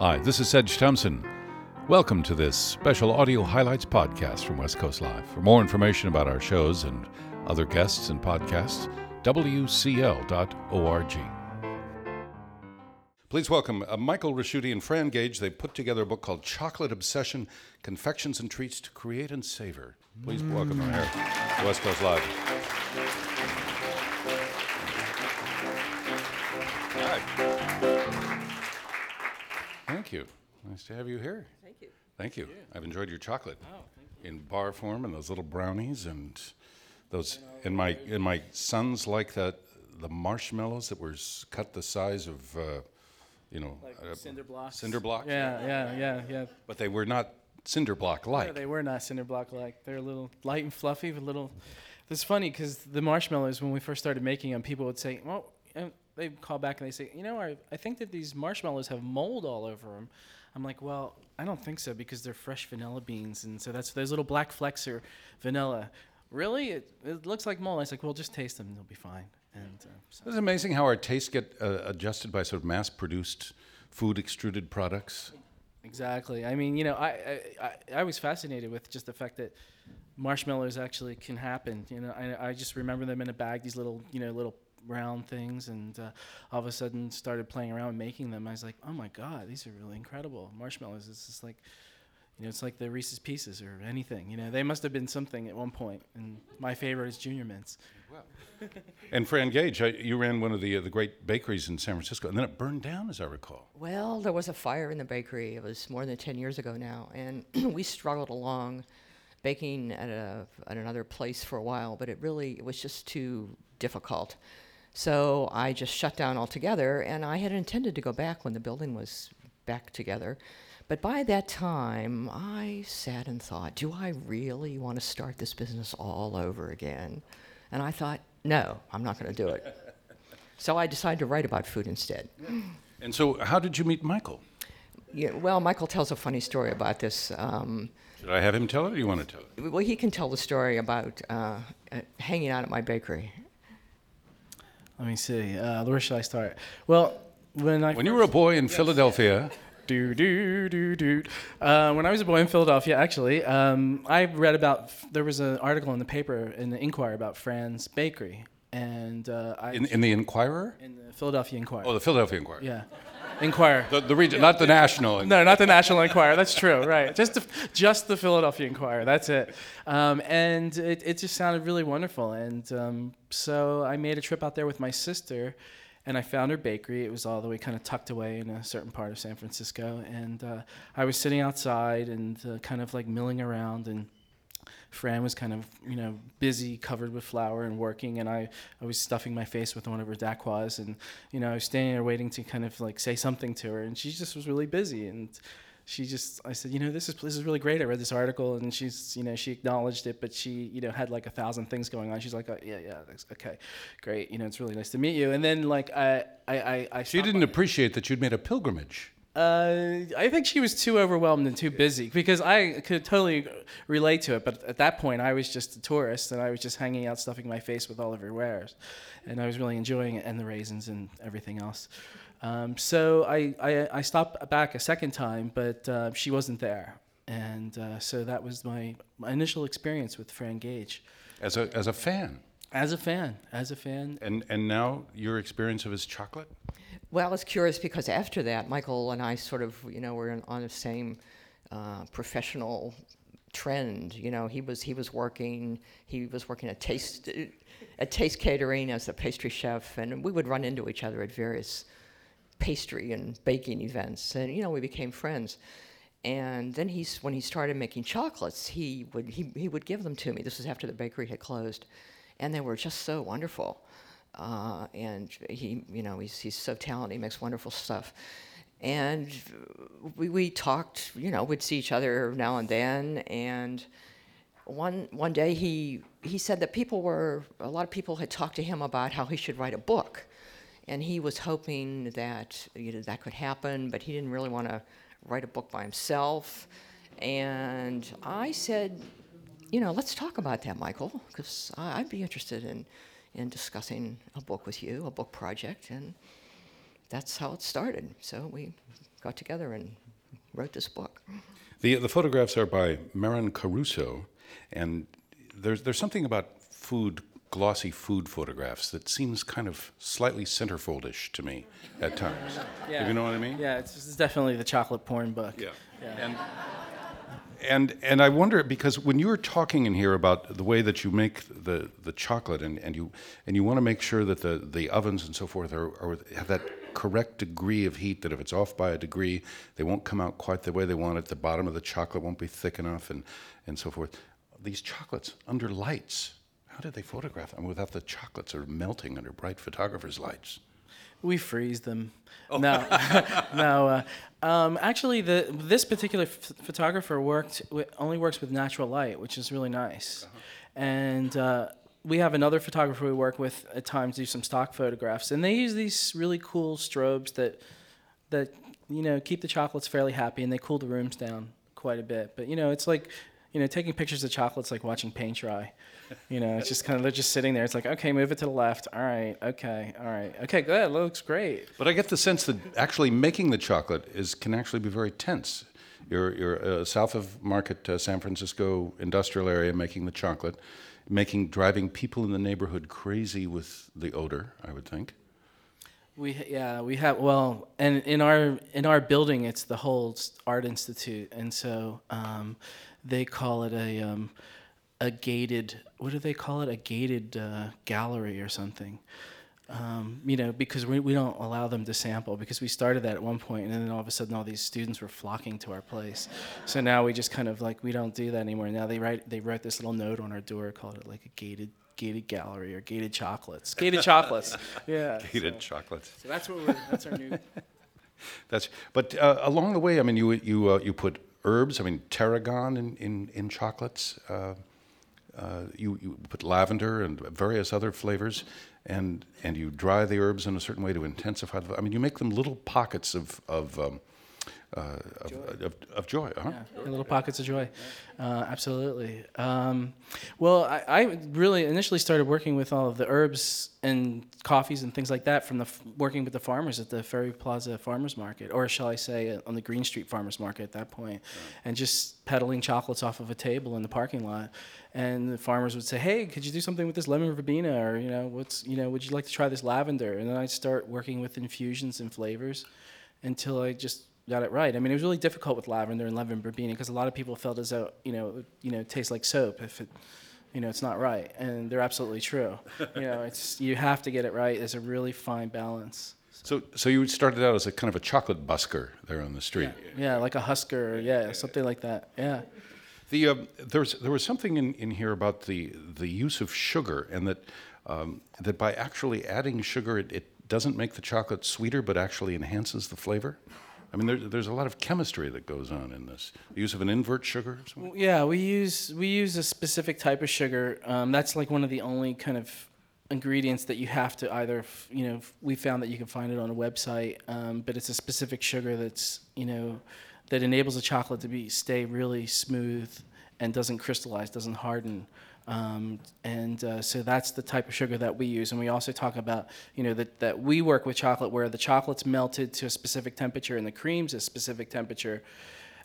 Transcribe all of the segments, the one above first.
Hi, this is Sedge Thompson. Welcome to this special audio highlights podcast from West Coast Live. For more information about our shows and other guests and podcasts, wcl.org. Please welcome uh, Michael Recchiuti and Fran Gage. They put together a book called Chocolate Obsession Confections and Treats to Create and Savor. Please welcome them here to West Coast Live. You. Nice to have you here. Thank you. Thank you. I've enjoyed your chocolate in bar form and those little brownies and those. And my and my sons like that the marshmallows that were cut the size of, uh, you know, like uh, cinder blocks. cinder blocks. Yeah, yeah, yeah, yeah. But they were not cinder block Yeah, like. they were not cinder block like. They're a little light and fluffy, with little. It's funny because the marshmallows, when we first started making them, people would say, "Well," and they call back and they say, "You know, I, I think that these marshmallows have mold all over them." I'm like, "Well, I don't think so because they're fresh vanilla beans, and so that's those little black flecks are vanilla." Really, it, it looks like mold. I was like, "Well, just taste them; and they'll be fine." And uh, so. It's amazing how our tastes get uh, adjusted by sort of mass-produced food extruded products. Exactly. I mean, you know, I, I, I, I was fascinated with just the fact that marshmallows actually can happen. You know, I, I just remember them in a bag, these little, you know, little round things, and uh, all of a sudden started playing around with making them. I was like, oh my god, these are really incredible. Marshmallows. It's just like, you know, it's like the Reese's Pieces or anything. You know, they must have been something at one point. And my favorite is Junior Mints. And Fran Gage, I, you ran one of the uh, the great bakeries in San Francisco, and then it burned down, as I recall. Well, there was a fire in the bakery. It was more than 10 years ago now. And we struggled along baking at, a, at another place for a while, but it really it was just too difficult. So I just shut down altogether. And I had intended to go back when the building was back together. But by that time, I sat and thought, do I really want to start this business all over again? And I thought, no, I'm not going to do it. so I decided to write about food instead. And so, how did you meet Michael? Yeah, well, Michael tells a funny story about this. Um, Should I have him tell it, or do you want to tell it? well, he can tell the story about uh, uh, hanging out at my bakery. Let me see. Uh, where should I start? Well, when I When you were a boy in Philadelphia, Do do do do. Uh, when I was a boy in Philadelphia, actually, um, I read about. There was an article in the paper in the Inquirer about Fran's Bakery, and uh, I in, in the Inquirer? in the Philadelphia Inquirer. Oh, the Philadelphia Inquirer. yeah, Inquirer. The, the region, not the national. No, not the National Enquirer. That's true, right? Just the, just the Philadelphia Inquirer. That's it. Um, and it, it just sounded really wonderful. And um, so I made a trip out there with my sister, and I found her bakery. It was all the way kind of tucked away in a certain part of San Francisco. And uh, I was sitting outside and uh, kind of like milling around and. Fran was kind of, you know, busy, covered with flour and working, and I, I was stuffing my face with one of her dacquoise, and you know, I was standing there waiting to kind of like say something to her, and she just was really busy, and she just, I said, you know, this is this is really great. I read this article, and she's, you know, she acknowledged it, but she, you know, had like a thousand things going on. She's like, oh, yeah, yeah, that's- okay, great, you know, it's really nice to meet you. And then like I, I, I, I She didn't appreciate that you'd made a pilgrimage. Uh, I think she was too overwhelmed and too busy because I could totally relate to it. But at that point, I was just a tourist and I was just hanging out, stuffing my face with all of her wares, and I was really enjoying it and the raisins and everything else. Um, so I, I I stopped back a second time, but uh, she wasn't there, and uh, so that was my, my initial experience with Fran Gage As a, as a fan. as a fan, as a fan. And, and now your experience of his chocolate? Well, it's curious because after that, Michael and I sort of, you know, were in, on the same uh, professional trend. You know, he was he was working he was working at Taste at Taste Catering as a pastry chef, and we would run into each other at various pastry and baking events, and you know, we became friends. And then he's when he started making chocolates, he would he, he would give them to me. This was after the bakery had closed, and they were just so wonderful. Uh, and he, you know, he's he's so talented. He makes wonderful stuff. And we we talked. You know, we'd see each other now and then. And one one day he he said that people were a lot of people had talked to him about how he should write a book, and he was hoping that you know that could happen, but he didn't really want to write a book by himself. And I said, you know, let's talk about that, Michael, because I'd be interested in in discussing a book with you, a book project, and that's how it started. So we got together and wrote this book. The, the photographs are by Maren Caruso, and there's, there's something about food, glossy food photographs that seems kind of slightly centerfoldish to me at times. Yeah. You know what I mean? Yeah, it's, it's definitely the chocolate porn book. Yeah. And, and, and I wonder because when you were talking in here about the way that you make the, the chocolate and, and you, and you want to make sure that the, the ovens and so forth are, are, have that correct degree of heat, that if it's off by a degree, they won't come out quite the way they want it. The bottom of the chocolate won't be thick enough and, and so forth. These chocolates under lights, how did they photograph them without the chocolates are melting under bright photographer's lights? We freeze them. No, no. Uh, um, actually, the this particular f- photographer worked only works with natural light, which is really nice. And uh, we have another photographer we work with at times do some stock photographs, and they use these really cool strobes that that you know keep the chocolates fairly happy, and they cool the rooms down quite a bit. But you know, it's like you know taking pictures of chocolates like watching paint dry. You know, it's just kind of they're just sitting there. It's like, okay, move it to the left. All right, okay, all right, okay, good. Looks great. But I get the sense that actually making the chocolate is can actually be very tense. You're, you're uh, south of Market, uh, San Francisco industrial area, making the chocolate, making driving people in the neighborhood crazy with the odor. I would think. We yeah we have well and in our in our building it's the whole art institute and so um, they call it a um, a gated what do they call it a gated uh, gallery or something um, you know because we, we don't allow them to sample because we started that at one point and then all of a sudden all these students were flocking to our place so now we just kind of like we don't do that anymore now they write they write this little note on our door called it like a gated gated gallery or gated chocolates gated chocolates yeah Heated chocolates. so that's what we're, that's our new. That's. But uh, along the way, I mean, you you uh, you put herbs. I mean, tarragon in in, in chocolates. Uh, uh, you you put lavender and various other flavors, and and you dry the herbs in a certain way to intensify the. I mean, you make them little pockets of of. Um, uh, of, of, of joy, huh? Yeah, little pockets of joy. Uh, absolutely. Um, well, I, I really initially started working with all of the herbs and coffees and things like that from the f- working with the farmers at the Ferry Plaza Farmers Market, or shall I say, uh, on the Green Street Farmers Market at that point, and just peddling chocolates off of a table in the parking lot. And the farmers would say, "Hey, could you do something with this lemon verbena, or you know, what's you know, would you like to try this lavender?" And then I'd start working with infusions and flavors until I just got it right. I mean, it was really difficult with lavender and lemon verbena because a lot of people felt as though you know, it would, you know, it tastes like soap if it, you know, it's not right, and they're absolutely true. you know, it's you have to get it right. There's a really fine balance. So, so you started out as a kind of a chocolate busker there on the street. Yeah, like a husker, yeah, something like that. Yeah. The uh, there was there was something in, in here about the the use of sugar, and that um, that by actually adding sugar, it, it doesn't make the chocolate sweeter, but actually enhances the flavor. I mean, there, there's a lot of chemistry that goes on in this. The use of an invert sugar. Yeah, we use we use a specific type of sugar. Um, that's like one of the only kind of ingredients that you have to either you know we found that you can find it on a website, um, but it's a specific sugar that's you know that enables the chocolate to be stay really smooth and doesn't crystallize, doesn't harden. Um, and uh, so that's the type of sugar that we use. And we also talk about, you know, that, that we work with chocolate where the chocolate's melted to a specific temperature and the cream's a specific temperature,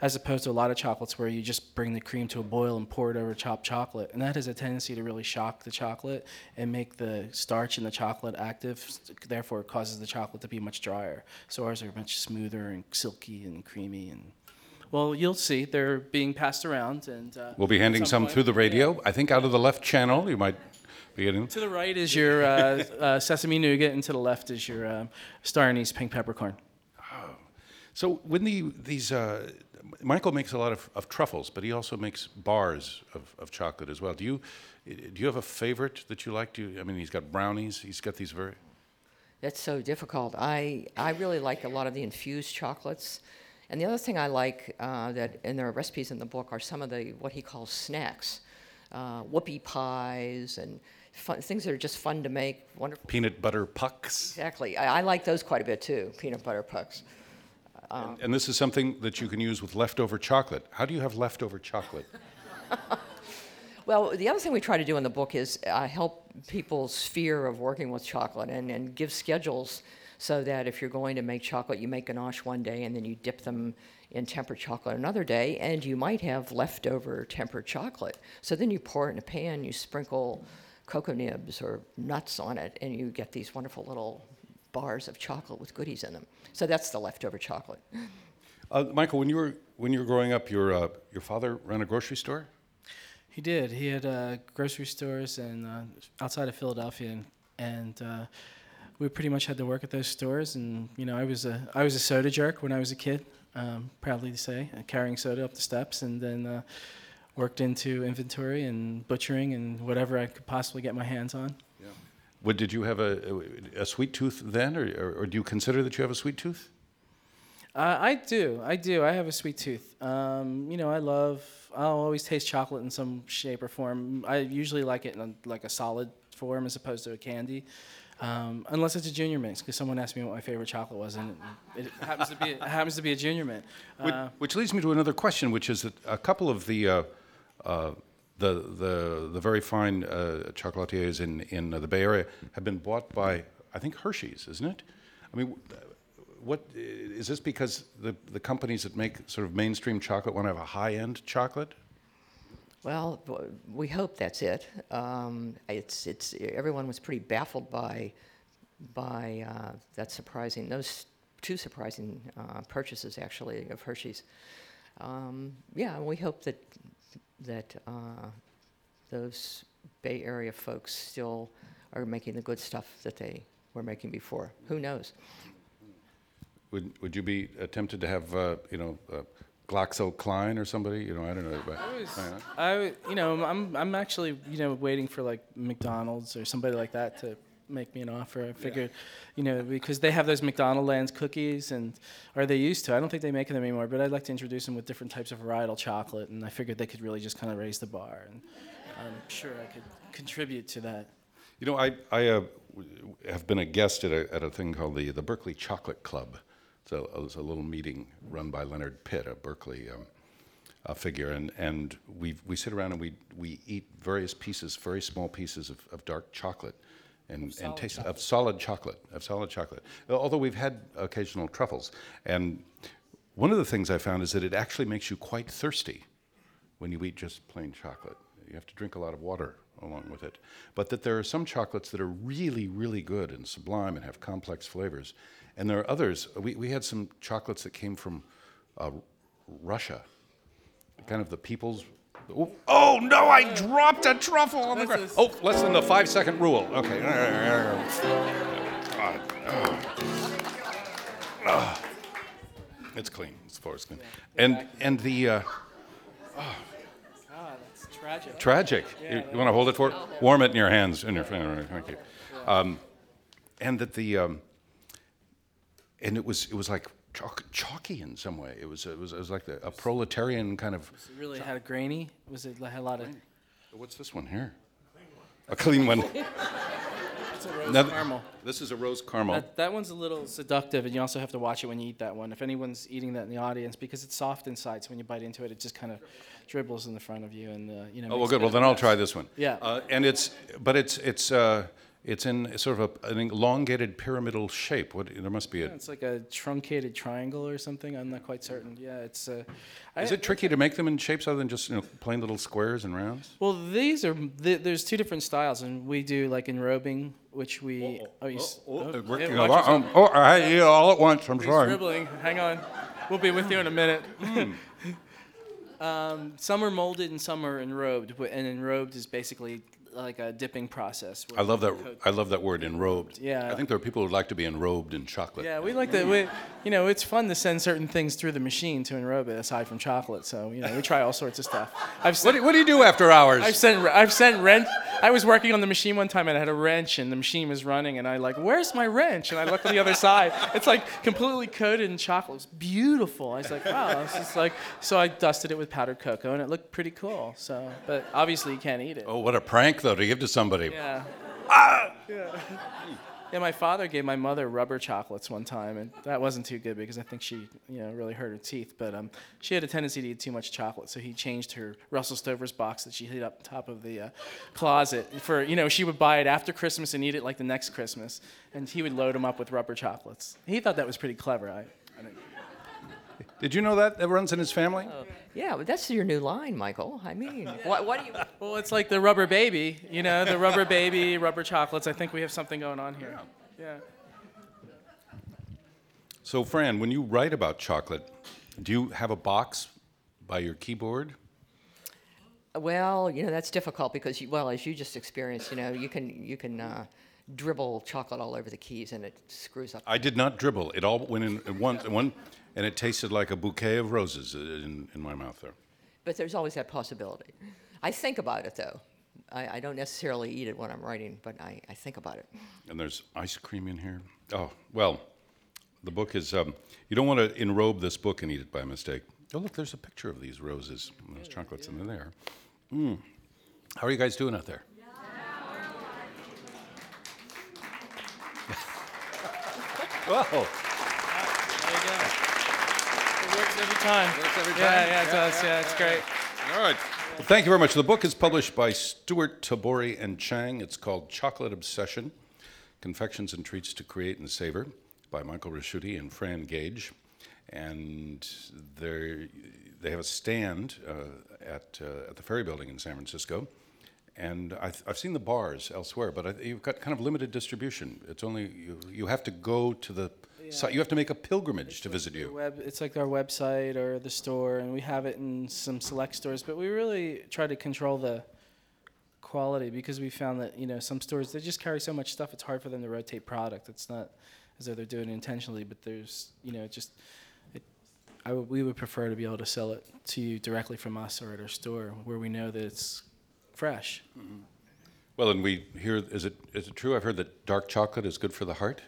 as opposed to a lot of chocolates where you just bring the cream to a boil and pour it over chopped chocolate. And that has a tendency to really shock the chocolate and make the starch in the chocolate active. Therefore, it causes the chocolate to be much drier. So ours are much smoother and silky and creamy and well, you'll see. They're being passed around, and uh, We'll be handing some point- through the radio. I think out of the left channel, you might be getting. To the right is your uh, uh, sesame nougat, and to the left is your um, star anise pink peppercorn. So when the these uh, Michael makes a lot of, of truffles, but he also makes bars of, of chocolate as well. Do you do you have a favorite that you like? Do you, I mean, he's got brownies. He's got these very. That's so difficult. I, I really like a lot of the infused chocolates. And the other thing I like uh, that, and there are recipes in the book, are some of the what he calls snacks, uh, whoopie pies, and fun, things that are just fun to make. Wonderful. peanut butter pucks. Exactly. I, I like those quite a bit too. Peanut butter pucks. And, and this is something that you can use with leftover chocolate. How do you have leftover chocolate? Well, the other thing we try to do in the book is uh, help people's fear of working with chocolate and, and give schedules so that if you're going to make chocolate, you make ganache one day and then you dip them in tempered chocolate another day, and you might have leftover tempered chocolate. So then you pour it in a pan, you sprinkle cocoa nibs or nuts on it, and you get these wonderful little bars of chocolate with goodies in them. So that's the leftover chocolate. Uh, Michael, when you were when you were growing up, your uh, your father ran a grocery store. He did. He had uh, grocery stores and uh, outside of Philadelphia, and, and uh, we pretty much had to work at those stores. And you know, I was a I was a soda jerk when I was a kid. Um, proudly to say, carrying soda up the steps, and then uh, worked into inventory and butchering and whatever I could possibly get my hands on. Yeah. What did you have a, a, a sweet tooth then, or, or, or do you consider that you have a sweet tooth? Uh, I do. I do. I have a sweet tooth. Um, you know, I love. I'll always taste chocolate in some shape or form. I usually like it in a, like a solid form as opposed to a candy, um, unless it's a junior mix. Because someone asked me what my favorite chocolate was, and it, it happens to be it happens to be a junior mint. Which, Uh, which leads me to another question, which is that a couple of the uh, uh, the, the the very fine uh, chocolatiers in in the Bay Area have been bought by I think Hershey's, isn't it? I mean, what is this because the the companies that make sort of mainstream chocolate want to have a high end chocolate? Well, we hope that's it. Um, it's, it's, everyone was pretty baffled by, by uh, that surprising, those two surprising uh, purchases, actually, of Hershey's. Um, yeah, we hope that, that uh, those Bay Area folks still are making the good stuff that they were making before. Who knows? Would would you be tempted to have uh, you know uh, GlaxoKline or somebody? You know, I don't know. But, I, w- you know, I'm I'm actually you know waiting for like McDonald's or somebody like that to make me an offer. I figured, you know, because they have those McDonald Lands cookies and or they used to. I don't think they make them anymore, but I'd like to introduce them with different types of varietal chocolate, and I figured they could really just kind of raise the bar, and I'm sure I could contribute to that. You know, I, I uh, w- have been a guest at a, at a thing called the, the Berkeley Chocolate Club. So it was a little meeting run by Leonard Pitt, a Berkeley um, uh, figure, and, and we, we sit around and we, we eat various pieces, very small pieces of, of dark chocolate. And, and taste of solid chocolate, of solid chocolate. Although we've had occasional truffles, and one of the things I found is that it actually makes you quite thirsty when you eat just plain chocolate. You have to drink a lot of water along with it. But that there are some chocolates that are really, really good and sublime and have complex flavors. And there are others. We, we had some chocolates that came from uh, Russia, kind of the people's. Oh, oh, no, I dropped a truffle on the ground. is- Oh, less than the five second rule. Okay. God. It's clean. As far as clean. And, and the. Uh, Ah, that's tragic. Tragic. you want to hold it for? Warm it in your hands. In your thank you. Um, and that the um, and it was it was like chalk, chalky in some way. It was it was it was like the, a proletarian kind of. It really had a grainy. Was it had a lot of? What's this one here? A clean one. It's a rose Now caramel. This is a rose caramel. That, that one's a little seductive, and you also have to watch it when you eat that one. If anyone's eating that in the audience, because it's soft inside, so when you bite into it, it just kind of dribbles in the front of you, and uh, you know. Oh well, makes good. it Well, a then I'll mess. try this one. Yeah. Uh, and it's but it's it's uh, it's in sort of a, an elongated pyramidal shape. What there must be a. Yeah, it's like a truncated triangle or something. I'm not quite certain. Yeah, it's. Uh, I- Is it tricky to make them in shapes other than just you know plain little squares and rounds? Well, these are th- there's two different styles, and we do like enrobing, which we. Oh, you s- oh, yeah, working watch a lot- yourself. um, oh, I eat all at once. I'm He's sorry. dribbling. Hang on. We'll be with you in a minute. Hmm. um, some are molded and some are enrobed, but- and enrobed is basically like a dipping process. I love that. coat- I love that word, enrobed. Yeah. I think there are people who'd like to be enrobed in chocolate. Yeah, we like to. We, you know, it's fun to send certain things through the machine to enrobe it, aside from chocolate. So you know, we try all sorts of stuff. I've What sent, do, what do you do after hours? I've sent I've sent wrench. I was working on the machine one time and I had a wrench and the machine was running and I like, where's my wrench? And I looked on the other side. It's like completely coated in chocolate. It's beautiful. I was like, wow, this is like. So I dusted it with powdered cocoa and it looked pretty cool. So, but obviously you can't eat it. oh, what a prank though to give to somebody. Yeah. Ah! Yeah, hmm. My father gave my mother rubber chocolates one time, and that wasn't too good because I think she, you know, really hurt her teeth. But um, she had a tendency to eat too much chocolate, so he changed her Russell Stover's box that she hid up top of the uh, closet for, you know, she would buy it after Christmas and eat it like the next Christmas, and he would load them up with rubber chocolates. He thought that was pretty clever. I, I Did you know that? That runs in his family? Yeah, but that's your new line, Michael. I mean, what, what do you? well, it's like the rubber baby, you know, the rubber baby, rubber chocolates. I think we have something going on here. Yeah. So, Fran, when you write about chocolate, do you have a box by your keyboard? Well, you know that's difficult because, you, well, as you just experienced, you know, you can you can uh, dribble chocolate all over the keys and it screws up. I did not dribble. It all went in at one, one and it tasted like a bouquet of roses in, in my mouth there. But there's always that possibility. I think about it though. I, I don't necessarily eat it when I'm writing, but I, I think about it. And there's ice cream in here. Oh, well, the book is, um, you don't want to enrobe this book and eat it by mistake. Oh, look, there's a picture of these roses and those chocolates in there. Mm. How are you guys doing out there? Whoa. There you go. It works every time. Works every Yeah, time? yeah, it Yeah, does. Yeah, it's great. All right. Well, thank you very much. The book is published by Stewart Tabori and Chang. It's called Chocolate Obsession Confections and Treats to Create and Savor by Michael Recchiuti and Fran Gage. And they have a stand uh, at, uh, at the Ferry Building in San Francisco. And I've, I've seen the bars elsewhere, but I, you've got kind of limited distribution. It's only, you, you have to go to the site, you have to make a pilgrimage to visit you. Web, it's like our website or the store, and we have it in some select stores. But we really try to control the quality because we found that you know some stores they just carry so much stuff. It's hard for them to rotate product. It's not as though they're doing it intentionally, but there's you know just. It, I we would prefer to be able to sell it to you directly from us or at our store where we know that it's fresh. Well, and we hear, is it, is it true? I've heard that dark chocolate is good for the heart.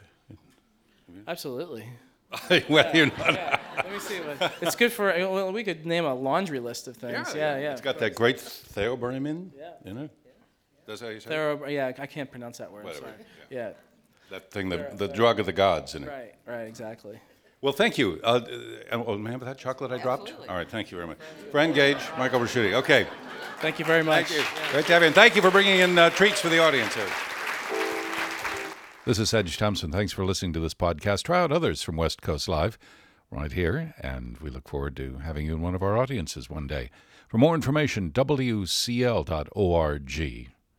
Absolutely. well, you're not. Let me see. What, it's good for. Well, we could name a laundry list of things. Yeah, yeah. It's got that great theobromine Yeah. in it. That's how you say it? There, yeah, I can't pronounce that word. Whatever, Sorry. Yeah. That thing, the, the drug of the gods in it. Right. Right. Exactly. Well, thank you. Uh, uh, oh, may I that chocolate I dropped? Absolutely. All right, thank you very much. Fran Gage, Michael Recchiuti. Okay, Thank you very much. thank you. Great to have you. And thank you for bringing in uh, treats for the audience here. This is Sedge Thompson. Thanks for listening to this podcast. Try out others from West Coast Live right here, and we look forward to having you in one of our audiences one day. For more information, WCL.org.